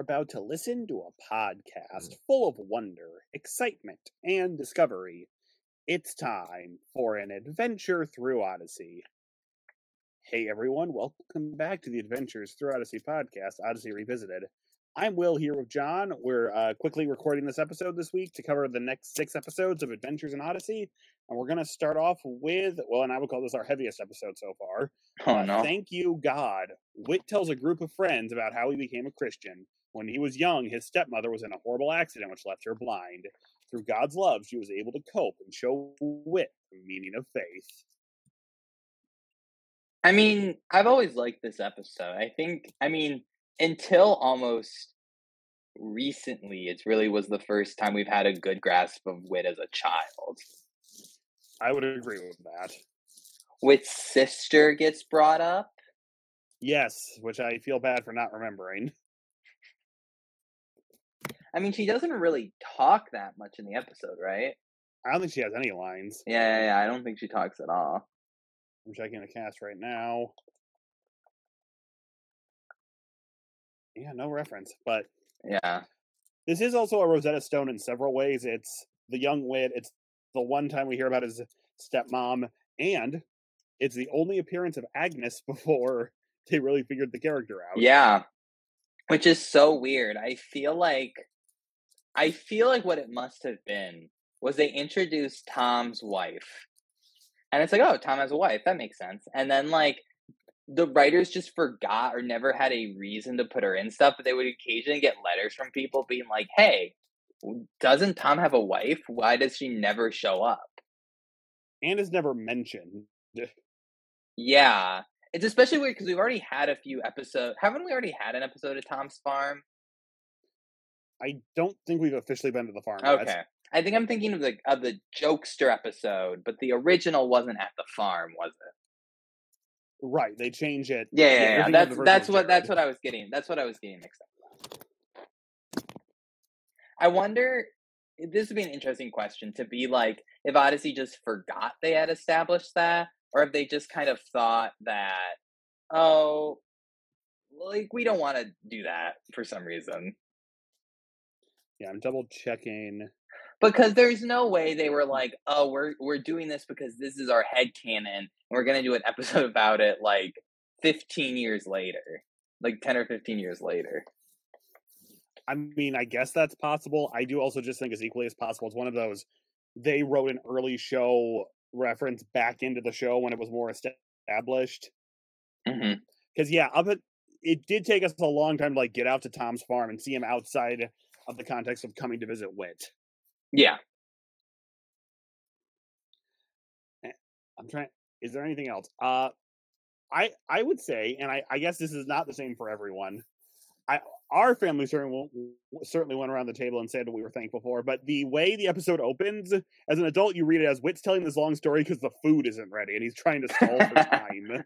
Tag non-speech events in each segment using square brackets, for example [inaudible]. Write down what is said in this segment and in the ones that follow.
about to listen to a podcast full of wonder, excitement, and discovery. It's time for an adventure through Odyssey. Hey everyone, welcome back to the Adventures Through Odyssey podcast, Odyssey Revisited. I'm Will here with John. We're uh, quickly recording this episode this week to cover the next six episodes of Adventures in Odyssey. And we're going to start off with, well, and I would call this our heaviest episode so far. Oh Uh, no. Thank you, God. Whit tells a group of friends about how he became a Christian. When he was young, his stepmother was in a horrible accident which left her blind. Through God's love, she was able to cope and show Whit the meaning of faith. I mean, I've always liked this episode. I think, I mean, until almost recently, it really was the first time we've had a good grasp of Whit as a child. I would agree with that. Whit's sister gets brought up. Yes, which I feel bad for not remembering. I mean, she doesn't really talk that much in the episode, right? I don't think she has any lines. Yeah, yeah, yeah. I don't think she talks at all. I'm checking the cast right now. Yeah, no reference. But Yeah. this is also a Rosetta Stone in several ways. It's the young Whit. It's the one time we hear about his stepmom, and it's the only appearance of Agnes [laughs] before they really figured the character out. Yeah. Which is so weird. I feel like I feel like what it must have been was they introduced Tom's wife. And it's like, oh, Tom has a wife. That makes sense. And then like the writers just forgot or never had a reason to put her in stuff, but they would occasionally get letters from people being like, "Hey, doesn't Tom have a wife? Why does she never show up?" and is never mentioned. [laughs] Yeah. It's especially weird because we've already had a few episodes. Haven't we already had an episode of Tom's Farm? I don't think we've officially been to the farm Okay. I think I'm thinking of the of the jokester episode, but the original wasn't at the farm, was it? Right, they change it. Yeah, yeah, yeah. That's that's what that's what I was getting. That's what I was getting mixed up. I wonder. This would be an interesting question to be like if Odyssey just forgot they had established that, or if they just kind of thought that, oh, like we don't want to do that for some reason. Yeah, I'm double checking. because there's no way they were like, "Oh, we're we're doing this because this is our head canon, we're gonna do an [laughs] episode about it like 15 years later, like 10 or 15 years later." I mean, I guess that's possible. I do also just think it's equally as possible. It's one of those they wrote an early show reference back into the show when it was more established. Mm-hmm. Because yeah, up at, it did take us a long time to like get out to Tom's farm and see him outside of the context of coming to visit Whit. Yeah, I'm trying. Is there anything else? Uh, I I would say, and I I guess this is not the same for everyone. I our family certainly certainly went around the table and said what we were thankful for. But the way the episode opens, as an adult, you read it as Whit's telling this long story because the food isn't ready and he's trying to stall for [laughs] time.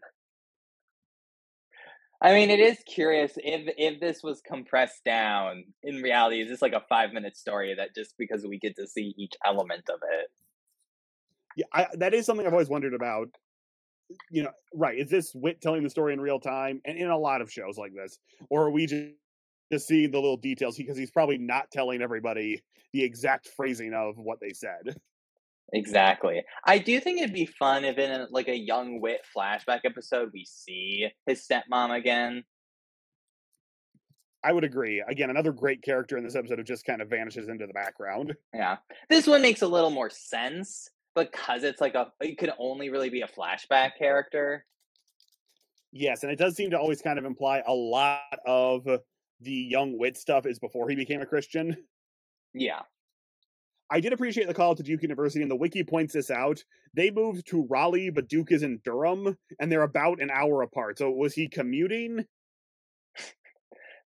I mean, it is curious if if this was compressed down. In reality, is this like a five minute story that just because we get to see each element of it? Yeah, I, that is something I've always wondered about. You know, right? Is this Whit telling the story in real time, and in a lot of shows like this, or are we just just seeing the little details because he's probably not telling everybody the exact phrasing of what they said? Exactly. I do think it'd be fun if in a, like a young Whit flashback episode we see his stepmom again. I would agree. Again, another great character in this episode who just kind of vanishes into the background. [laughs] Yeah. This one makes a little more sense because it's like a it could only really be a flashback character. Yes, and it does seem to always kind of imply a lot of the young Whit stuff is before he became a Christian. Yeah. I did appreciate the call to Duke University, and the wiki points this out. They moved to Raleigh, but Duke is in Durham, and they're about an hour apart. So was he commuting?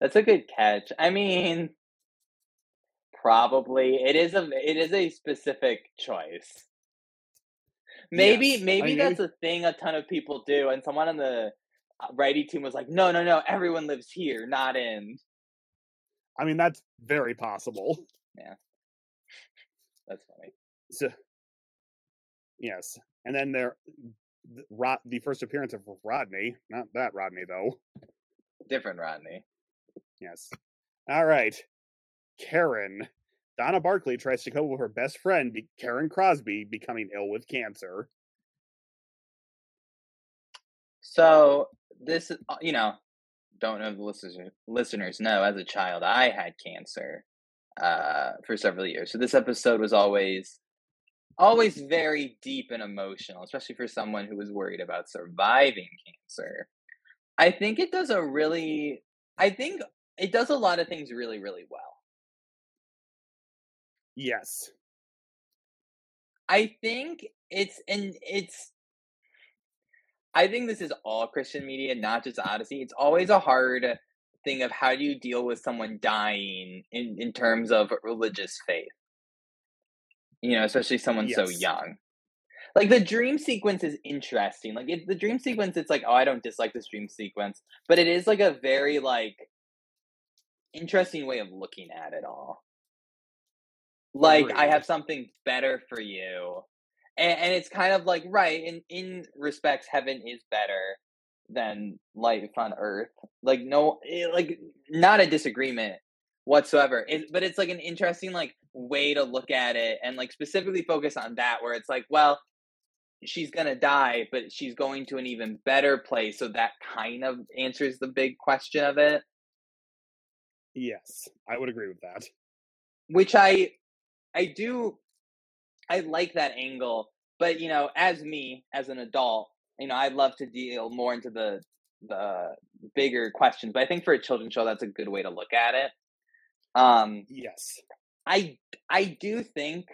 That's a good catch. I mean probably it is a it is a specific choice. Maybe Yes. I maybe mean, that's a thing a ton of people do and someone on the uh, righty team was like, "No, no, no, everyone lives here, not in." I mean, that's very possible. That's funny. So, yes, and then there, the, Rod, the first appearance of Rodney, not that Rodney though. Different Rodney. Yes, All right. Karen. Donna Barclay tries to cope with her best friend, Karen Crosby, becoming ill with cancer. So this, uh, you know, don't know the listeners listeners know. As a child, I had cancer uh, for several years. So this episode was always, always very deep and emotional, especially for someone who was worried about surviving cancer. I think it does a really, I think it does a lot of things really, really well. Yes. I think it's and it's I think this is all Christian media, not just Odyssey. It's always a hard thing of how do you deal with someone dying in, in terms of religious faith. You know, especially someone yes. so young. Like the dream sequence is interesting. Like it's the dream sequence, it's like, oh, I don't dislike this dream sequence, but it is like a very like interesting way of looking at it all like Agreed. i have something better for you and, and, it's kind of like right in in respects heaven is better than life on earth. Like no eh, like not a disagreement whatsoever. It, but it's like an interesting like way to look at it and like specifically focus on that where it's like well she's gonna die but she's going to an even better place. So that kind of answers the big question of it. Yes i would agree with that. Which i I do I like that angle, but you know, as me as an adult, you know, I'd love to deal more into the the bigger questions. But I think for a children's show, that's a good way to look at it. Um, yes, I I do think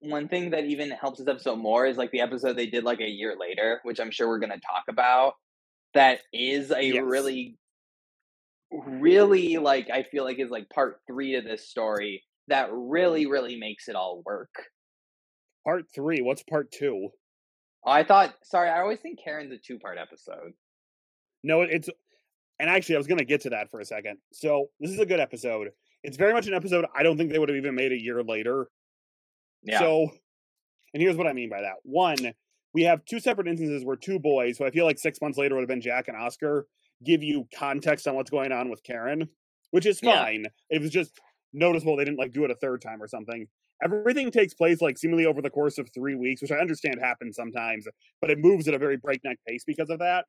one thing that even helps this episode more is like the episode they did like a year later, which I'm sure we're going to talk about. That is a yes. really, really like I feel like is like part three of this story that really, really makes it all work. Part three. What's part two? I thought. Sorry, I always think Karen's a two-part episode. No, it's. And actually, I was going to get to that for a second. So this is a good episode. It's very much an episode I don't think they would have even made a year later. Yeah. So, and here's what I mean by that. One, we have two separate instances where two boys, who I feel like six months later would have been Jack and Oscar, give you context on what's going on with Karen, which is fine. Yeah. It was just noticeable they didn't like do it a third time or something. Everything takes place like seemingly over the course of three weeks, which I understand happens sometimes, but it moves at a very breakneck pace because of that.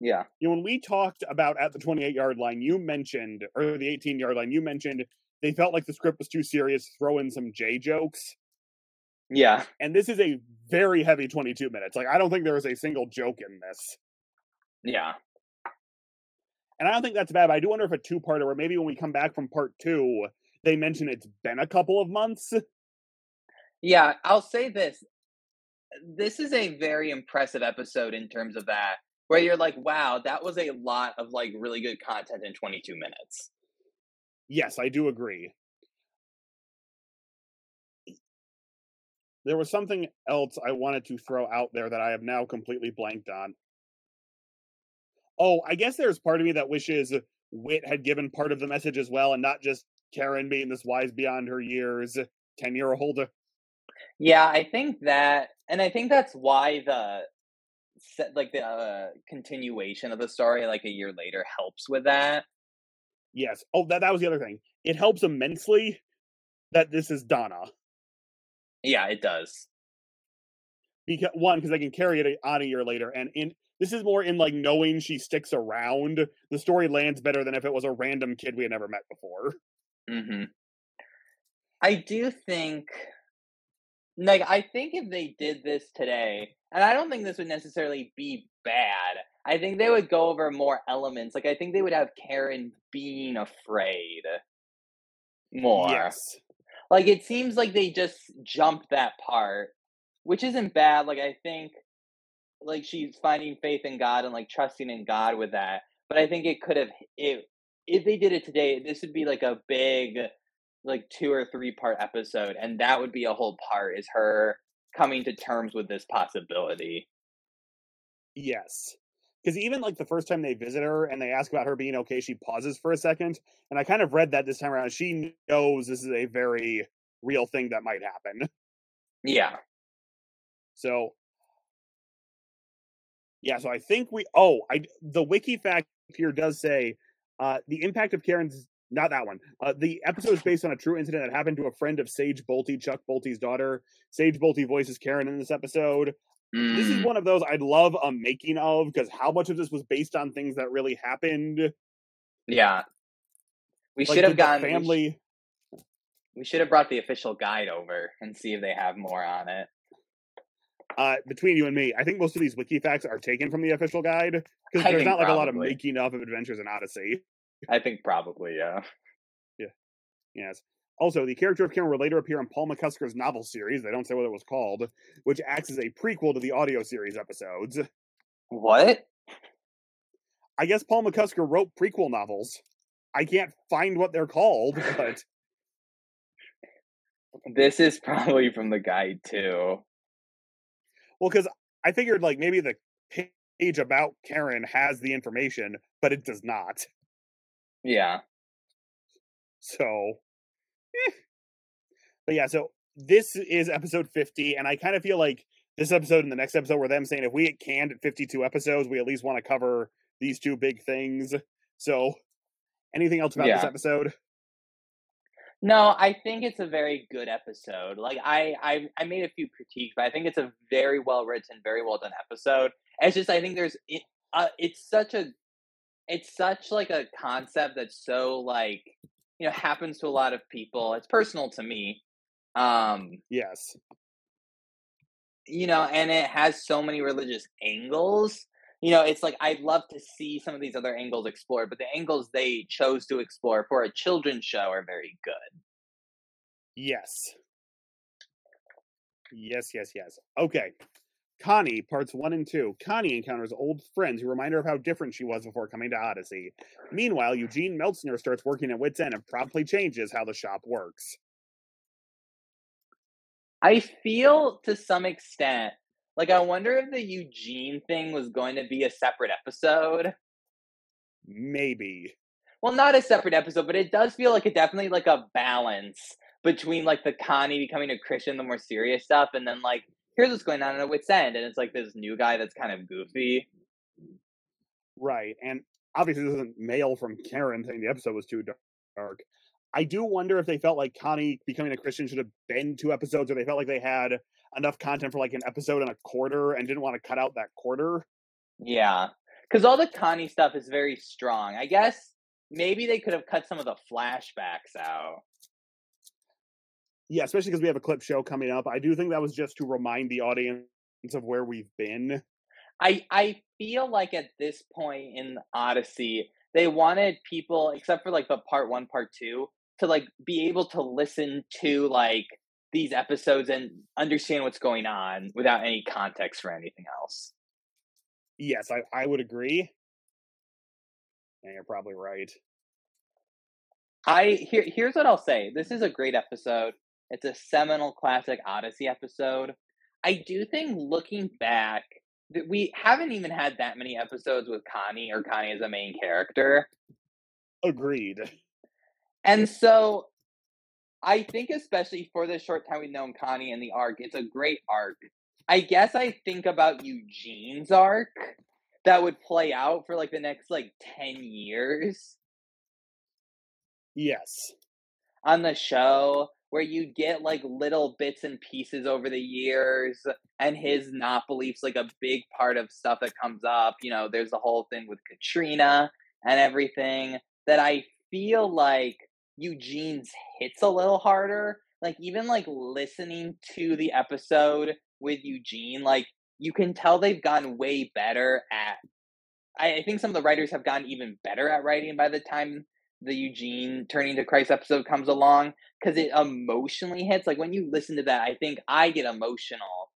Yeah. You know, when we talked about at the 28 yard line, you mentioned, or the 18 yard line, you mentioned they felt like the script was too serious, throw in some J jokes. Yeah. And this is a very heavy 22 minutes. Like, I don't think there is a single joke in this. Yeah. And I don't think that's bad, but I do wonder if a two parter, or maybe when we come back from part two, they mention it's been a couple of months. Yeah, I'll say this. This is a very impressive episode in terms of that, where you're like, wow, that was a lot of like really good content in 22 minutes. Yes, I do agree. There was something else I wanted to throw out there that I have now completely blanked on. Oh, I guess there's part of me that wishes Whit had given part of the message as well, and not just Karen being this wise beyond her years, ten year old. Yeah, I think that, and I think that's why the like the uh, continuation of the story, like a year later, helps with that. Yes. Oh, that that was the other thing. It helps immensely that this is Donna. Yeah, it does. Because one, because I can carry it on a year later, and in this is more in like knowing she sticks around. The story lands better than if it was a random kid we had never met before. Mm-hmm. I do think, like, I think if they did this today, and I don't think this would necessarily be bad. I think they would go over more elements. Like, I think they would have Karen being afraid more. Yes. Like, it seems like they just jumped that part, which isn't bad. Like, I think like she's finding faith in God and like trusting in God with that. But I think it could have it if they did it today, this would be like a big like two or three part episode and that would be a whole part is her coming to terms with this possibility. Yes. Because even like the first time they visit her and they ask about her being okay, she pauses for a second. And I kind of read that this time around. She knows this is a very real thing that might happen. Yeah. So yeah, so I think we. Oh, I the wiki fact here does say uh, the impact of Karen's not that one. Uh, the episode is based on a true incident that happened to a friend of Sage Bolte, Chuck Bolte's daughter. Sage Bolte voices Karen in this episode. Mm. This is mm. one of those I'd love a making of because how much of this was based on things that really happened? Yeah, we like, should have gotten family. We should have brought the official guide over and see if they have more on it. Uh, between you and me, I think most of these wiki facts are taken from the official guide because there's not like probably. a lot of making up of Adventures in Odyssey. I think probably, yeah. Yeah. Yes. Also, the character of Karen will later appear in Paul McCusker's novel series, they don't say what it was called, which acts as a prequel to the audio series episodes. What? I guess Paul McCusker wrote prequel novels. I can't find what they're called, but. [laughs] This is probably from the guide, too. Well, because I figured like maybe the page about Karen has the information, but it does not. Yeah. So, eh. but yeah, so this is episode 50, and I kind of feel like this episode and the next episode were them saying if we get canned at 52 episodes, we at least want to cover these two big things. So, anything else about yeah. this episode? No, I think it's a very good episode. Like I, I, I made a few critiques, but I think it's a very well written, very well done episode. It's just I think there's, it, uh, it's such a, it's such like a concept that's so like, you know, happens to a lot of people. It's personal to me. Um, yes. You know, and it has so many religious angles you know, it's like I'd love to see some of these other angles explored, but the angles they chose to explore for a children's show are very good. Yes. Yes, yes, yes. Okay. Connie, parts one and two. Connie encounters old friends who remind her of how different she was before coming to Odyssey. Meanwhile, Eugene Meltzner starts working at Whit's End and promptly changes how the shop works. I feel to some extent like, I wonder if the Eugene thing was going to be a separate episode. Maybe. Well, not a separate episode, but it does feel like it definitely like a balance between like the Connie becoming a Christian, the more serious stuff, and then like here's what's going on in a Whit's End, and it's like this new guy that's kind of goofy. Right, and obviously this isn't mail from Karen saying the episode was too dark. I do wonder if they felt like Connie becoming a Christian should have been two episodes, or they felt like they had enough content for like an episode and a quarter and didn't want to cut out that quarter. Yeah. Because all the Connie stuff is very strong. I guess maybe they could have cut some of the flashbacks out. Yeah, especially because we have a clip show coming up. I do think that was just to remind the audience of where we've been. I I feel like at this point in Odyssey, they wanted people, except for like the part one, part two, to like be able to listen to like these episodes and understand what's going on without any context for anything else. Yes, I, I would agree. And you're probably right. I here here's what I'll say. This is a great episode. It's a seminal classic Odyssey episode. I do think looking back that we haven't even had that many episodes with Connie or Connie as a main character. Agreed. And so I think especially for the short time we've known Connie and the arc, it's a great arc. I guess I think about Eugene's arc that would play out for like the next like 10 years. Yes. On the show where you get like little bits and pieces over the years and his not beliefs like a big part of stuff that comes up. You know, there's the whole thing with Katrina and everything that I feel like Eugene's hits a little harder. Like even like listening to the episode with Eugene, like you can tell they've gotten way better at. I, I think some of the writers have gotten even better at writing by the time the Eugene turning to Christ episode comes along because it emotionally hits. Like when you listen to that, I think I get emotional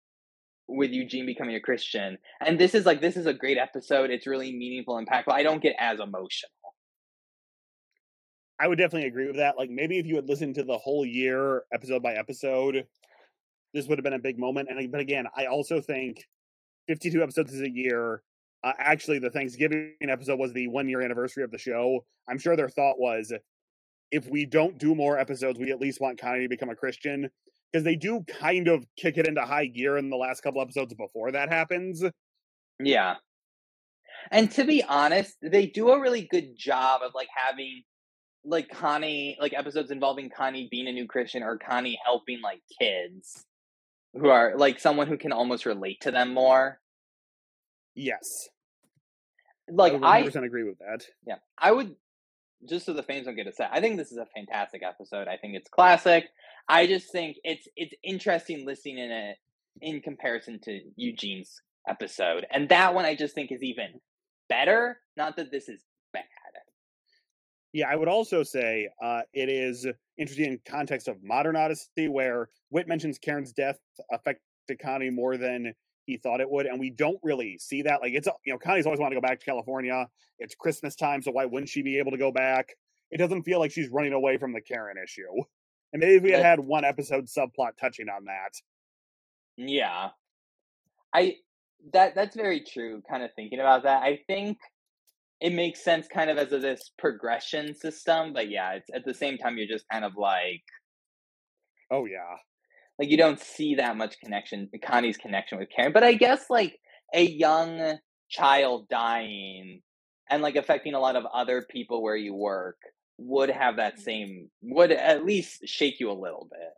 with Eugene becoming a Christian. And this is like this is a great episode. It's really meaningful, and impactful. I don't get as emotional. I would definitely agree with that. Like maybe if you had listened to the whole year episode by episode, this would have been a big moment. And but again, I also think 52 episodes is a year. Uh, actually, the Thanksgiving episode was the one year anniversary of the show. I'm sure their thought was, if we don't do more episodes, we at least want Connie to become a Christian because they do kind of kick it into high gear in the last couple episodes before that happens. Yeah. And to be honest, they do a really good job of like having like Connie, like episodes involving Connie being a new Christian or Connie helping like kids who are like someone who can almost relate to them more. Yes. Like I 100% agree with that. Yeah, I would just so the fans don't get upset. I think this is a fantastic episode. I think it's classic. I just think it's it's interesting listening in it in comparison to Eugene's episode, and that one I just think is even better. Not that this is. Yeah, I would also say uh, it is interesting in context of modern Odyssey, where Whit mentions Karen's death affected Connie more than he thought it would, and we don't really see that. Like it's you know, Connie's always wanted to go back to California. It's Christmas time, so why wouldn't she be able to go back? It doesn't feel like she's running away from the Karen issue. And maybe if we had had one episode subplot touching on that. Yeah, I that that's very true. Kind of thinking about that, I think it makes sense, kind of as a, this progression system. But yeah, it's at the same time you're just kind of like Oh yeah, like you don't see that much connection connie's connection with karen but i guess like a young child dying and like affecting a lot of other people where you work would have that mm. same would at least shake you a little bit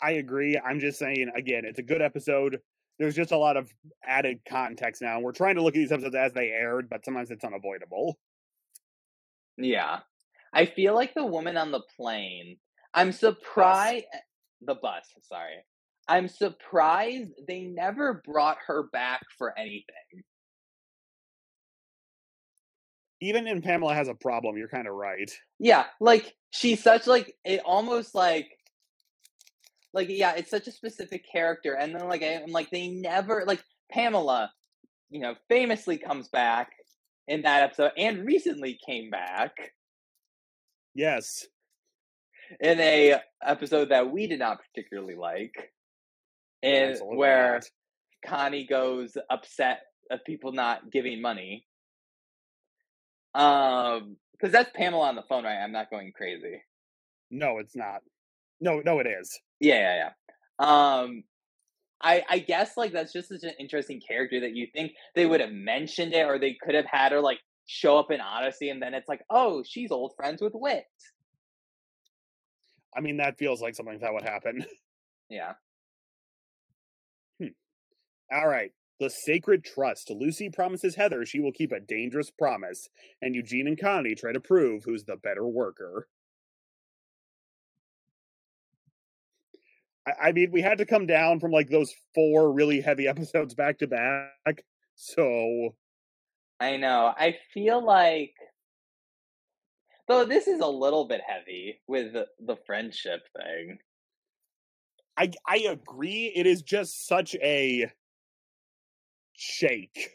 I agree. I'm just saying again, it's a good episode. There's just a lot of added context now. We're trying to look at these episodes as they aired, but sometimes it's unavoidable. yeah i feel like the woman on the plane i'm surprised eh, the bus sorry i'm surprised they never brought her back for anything Even in Pamela has a problem, you're kind of right. Yeah, like she's such like it almost like like yeah, it's such a specific character, and then like I'm like they never like Pamela, you know, famously comes back in that episode, and recently came back Yes. in a episode that we did not particularly like, and absolutely where. Connie goes upset of people not giving money. Um, because that's Pamela on the phone, right? I'm not going crazy. No, it's not. No, no, it is. Yeah, yeah, yeah. Um, I I guess like that's just such an interesting character that you think they would have mentioned it, or they could have had her like show up in Odyssey, and then it's like, oh, she's old friends with Whit. I mean, that feels like something that would happen. [laughs] Yeah. All right. The Sacred Trust. Lucy promises Heather she will keep a dangerous promise, and Eugene and Connie try to prove who's the better worker. I, I mean, we had to come down from like those four really heavy [laughs] episodes back to back. So, I know. I feel like though this is a little bit heavy with the, the friendship thing. I I agree. It is just such a shake.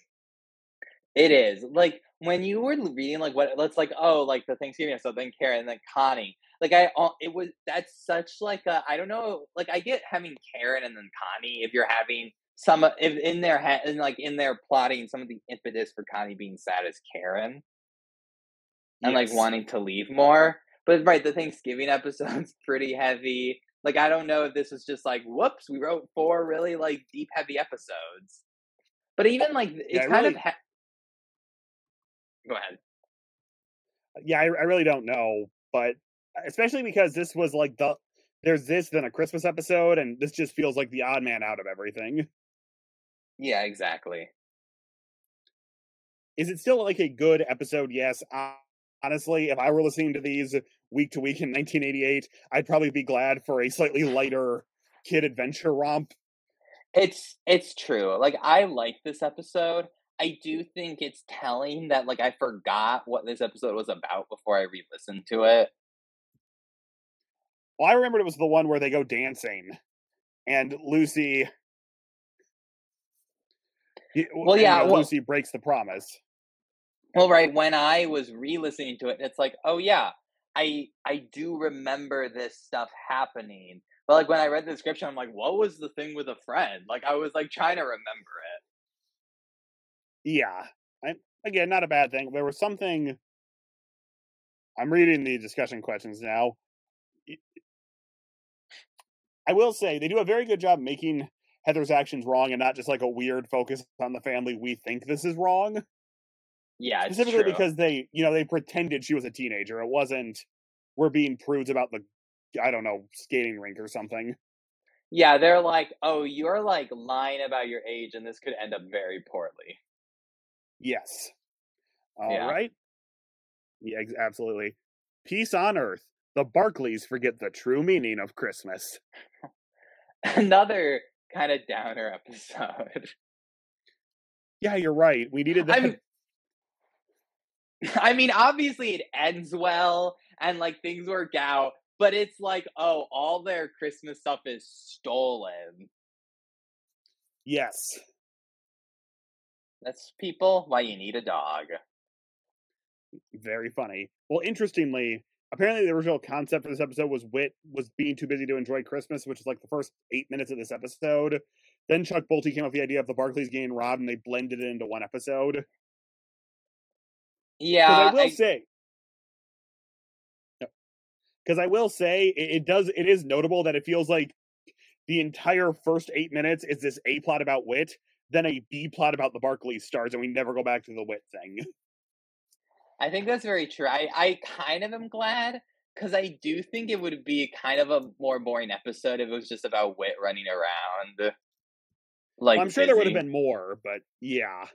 It is like when you were reading like what let's like oh like the Thanksgiving episode then Karen and then Connie like I uh, it was that's such like a I don't know like I get having Karen and then Connie if you're having some if in their head and like in their plotting some of the impetus for Connie being sad is Karen. And like wanting to leave more. But right the Thanksgiving [laughs] episode's pretty heavy. Like I don't know if this was just like whoops we wrote four really like deep heavy episodes. But even like it's Yeah, kind of really- he- go ahead. Yeah, I, I really don't know, but especially because this was like the there's this then a Christmas episode, and this just feels like the odd man out of everything. Yeah, exactly. Is it still like a good episode? Yes. Hon- Honestly, if I were listening to these week to week in 1988, I'd probably be glad for a slightly lighter kid adventure romp. It's it's true. Like I like this episode. I do think it's telling that like I forgot what this episode was about before I re-listened to it. Well, I remembered it was the one where they go dancing, and Lucy. Well, yeah, well- Lucy breaks the promise. Well, right when I was re-listening to it, it's like, oh yeah, I I do remember this stuff happening. But like when I read the description, I'm like, what was the thing with a friend? Like I was like trying to remember it. Yeah. I, again, not a bad thing. There was something. I'm reading the discussion questions now. I will say they do a very good job making Heather's actions wrong and not just like a weird focus on the family. We think this is wrong. Yeah, it's specifically true. because they, you know, they pretended she was a teenager. It wasn't we're being prudes about the, I don't know, skating rink or something. Yeah, they're like, oh, you're like lying about your age, and this could end up very poorly. Yes. All right. Yeah. Yeah, absolutely. Peace on earth. The Barclays forget the true meaning of Christmas. [laughs] Another kind of downer episode. [laughs] Yeah, you're right. We needed that. I'm [laughs] I mean, obviously it ends well and like things work out, but it's like, oh, all their Christmas stuff is stolen. yes. That's people why you need a dog. Very funny. Well, interestingly, apparently the original concept for this episode was Whit was being too busy to enjoy Christmas, which is like the first eight minutes of this episode. Then Chuck Bolte came up with the idea of the Barclays getting robbed, and they blended it into one episode. Yeah, I will I- say, because I will say, it, it does. It is notable that it feels like the entire first eight minutes is this A plot about Whit, then a B plot about the Barclays stars, and we never go back to the Whit thing. [laughs] I think that's very true. I, I kind of am glad because I do think it would be kind of a more boring episode if it was just about Whit running around. Like Well, I'm sure there would have been more, but yeah.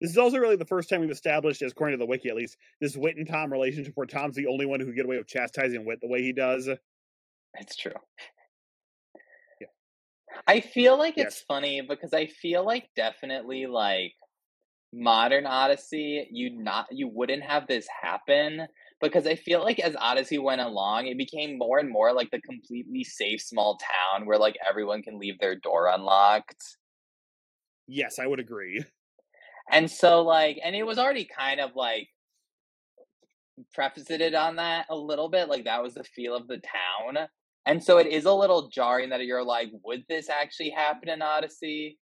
This is also really the first time we've established, as according to the wiki at least, this Whit and Tom relationship where Tom's the only one who can get away with chastising Whit the way he does. It's true. Yeah. I feel like it's funny because I feel like definitely like modern Odyssey, you not you wouldn't have this happen because I feel like as Odyssey went along, it became more and more like the completely safe small town where like everyone can leave their door unlocked. Yes, I would agree. And so like and it was already kind of like prefaced it on that a little bit, like that was the feel of the town. And so it is a little jarring that you're like, would this actually happen in Odyssey?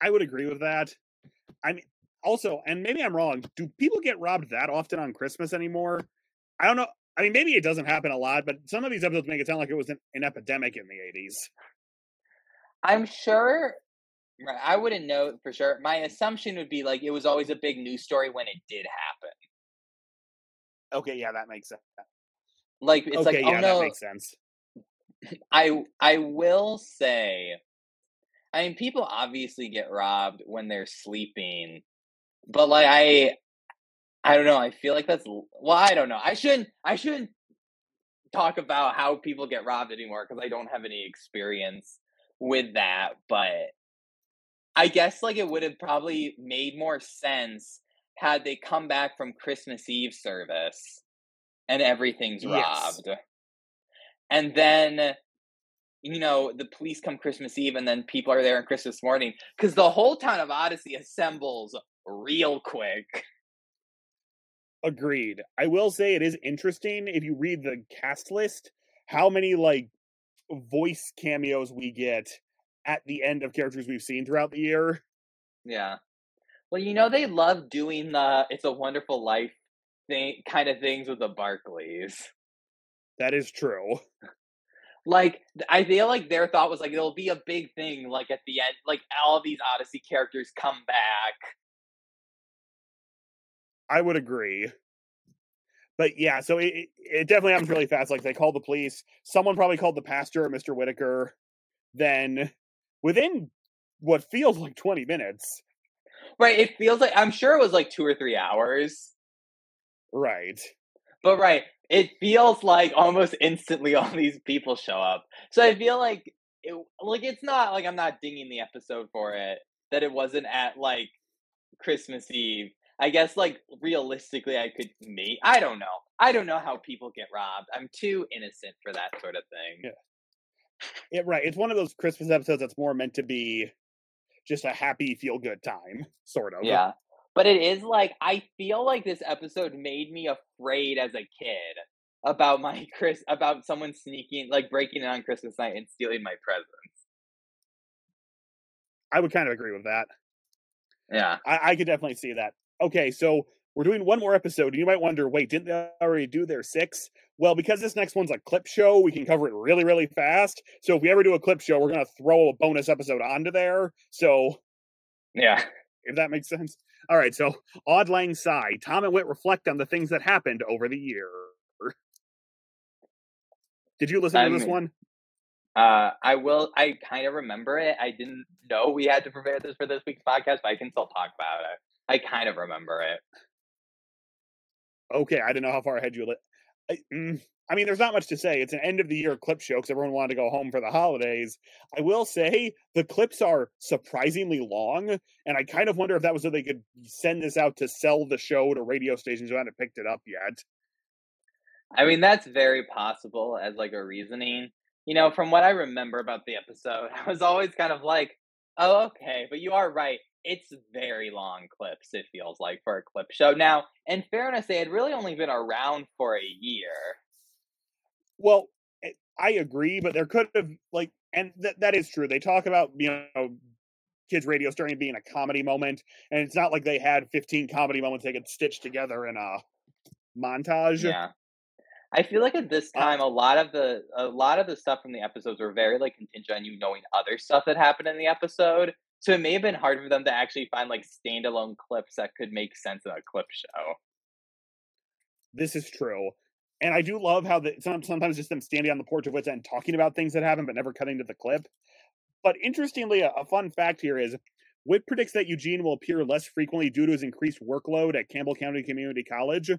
I would agree with that. I mean, also, and maybe I'm wrong. Do people get robbed that often on Christmas anymore? I don't know. I mean, maybe it doesn't happen a lot, but some of these episodes make it sound like it was an, an epidemic in the 80s. I'm sure right, I wouldn't know for sure. My assumption would be like it was always a big news story when it did happen. Okay, yeah, that makes sense. Like it's okay, like, oh yeah, no, that makes sense. [laughs] I I will say, I mean, people obviously get robbed when they're sleeping, but like I, I don't know. I feel like that's well, I don't know. I shouldn't. I shouldn't talk about how people get robbed anymore because I don't have any experience with that. But I guess like it would have probably made more sense had they come back from Christmas Eve service and everything's Yes. robbed. And then you know, the police come Christmas Eve and then people are there on Christmas morning because the whole town of Odyssey assembles real quick. Agreed. I will say it is interesting if you read the cast list how many like voice cameos we get at the end of characters we've seen throughout the year. Yeah. Well, you know, they love doing the It's a Wonderful Life thing, kind of things with the Barclays. That is true. Like, I feel like their thought was like, it'll be a big thing, like at the end, like all these Odyssey characters come back. I would agree. But yeah, so it, it- it definitely happens really fast. Like they call the police. Someone probably called the pastor, Mr. Whittaker. Then within what feels like 20 minutes. Right. It feels like, I'm sure it was like two or three hours. Right. But right, it feels like almost instantly [laughs] all these people show up. So I feel like it, like it's not like I'm not dinging the episode for it that it wasn't at like Christmas Eve. I guess like realistically I could me I don't know. I don't know how people get robbed. I'm too innocent for that sort of thing. Yeah. It, right. It's one of those Christmas episodes that's more meant to be just a happy, feel good time, sort of. Yeah. But it is like I feel like this episode made me afraid as a kid about my [laughs] Chris about someone sneaking like breaking in on Christmas night and stealing my presents. I would kind of agree with that. Yeah. I, I could definitely see that. Okay, so we're doing one more episode, and you might wonder, wait, didn't they already do their six? Well, because this next one's a clip show, we can cover it really, really fast. So if we ever do a clip show, we're gonna throw a bonus episode onto there. So Yeah. If that makes sense. All right, so Auld Lang Syne. Tom and Whit reflect on the things that happened over the year. Did you listen I to this mean- one? Uh, I will. I kind of remember it. I didn't know we had to prepare this for this week's podcast, but I can still talk about it. I kind of remember it. Okay, I didn't know how far ahead you. I, mm, I mean, there's not much to say. It's an end of the year clip show because everyone wanted to go home for the holidays. I will say the clips are surprisingly long, and I kind of wonder if that was so they could send this out to sell the show to radio stations who hadn't picked it up yet. I mean, that's very possible as like a reasoning. You know, from what I remember about the episode, [laughs] I was always kind of like, "Oh, okay," but you are right. It's very long clips. It feels like for a clip show. Now, in fairness, they had really only been around for a year. Well, eh, I agree, but there could have like, and that that is true. They talk about you know kids radio starting being a comedy moment, and it's not like they had 15 comedy moments they could stitch together in a montage. Yeah. I feel like at this Uh, time, a lot of the a lot of the stuff from the episodes were very like contingent on you knowing other stuff that happened in the episode. So it may have been hard for them to actually find like standalone clips that could make sense in a clip show. This is true. And I do love how the, some, sometimes just them standing on the porch of Whit's End talking about things that happen, but never cutting to the clip. But interestingly, a, a fun fact here is Whit predicts that Eugene will appear less frequently due to his increased workload at Campbell County Community College.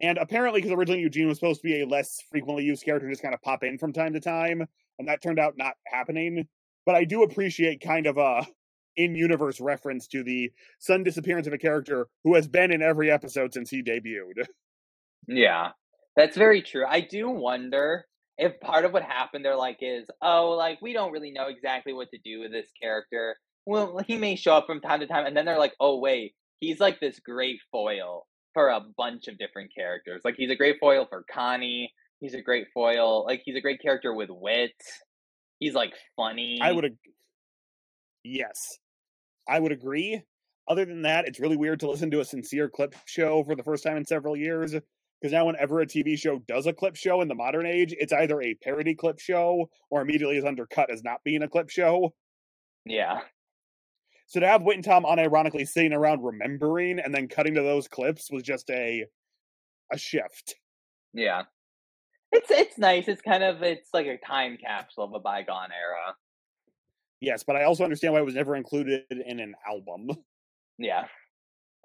And apparently, because originally Eugene was supposed to be a less frequently used character, just kind of pop in from time to time, and that turned out not happening. But I do appreciate kind of a in-universe reference to the sudden disappearance of a character who has been in every episode since he debuted. [laughs] Yeah, that's very true. I do wonder if part of what happened there, like, is oh, like we don't really know exactly what to do with this character. Well, he may show up from time to time, and then they're like, oh wait, he's like this great foil for a bunch of different characters. Like he's a great foil for Connie. He's a great foil. Like he's a great character with Whit. He's like funny. I would, ag- yes, I would agree. Other than that, it's really weird to listen to a sincere clip show for the first time in several years. Because now, whenever a TV show does a clip show in the modern age, it's either a parody clip show or immediately is undercut as not being a clip show. Yeah. So to have Whit and Tom unironically sitting around remembering and then cutting to those clips was just a a shift. Yeah. It's it's nice. It's kind of it's like a time capsule of a bygone era. Yes, but I also understand why it was never included in an album. [laughs] Yeah.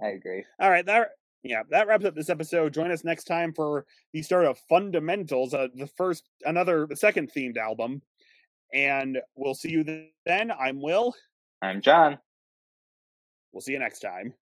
I agree. All right, that yeah, that wraps up this episode. Join us next time for the start of Fundamentals, uh, the first, another, the second themed album, and we'll see you then. I'm Will. I'm John. We'll see you next time.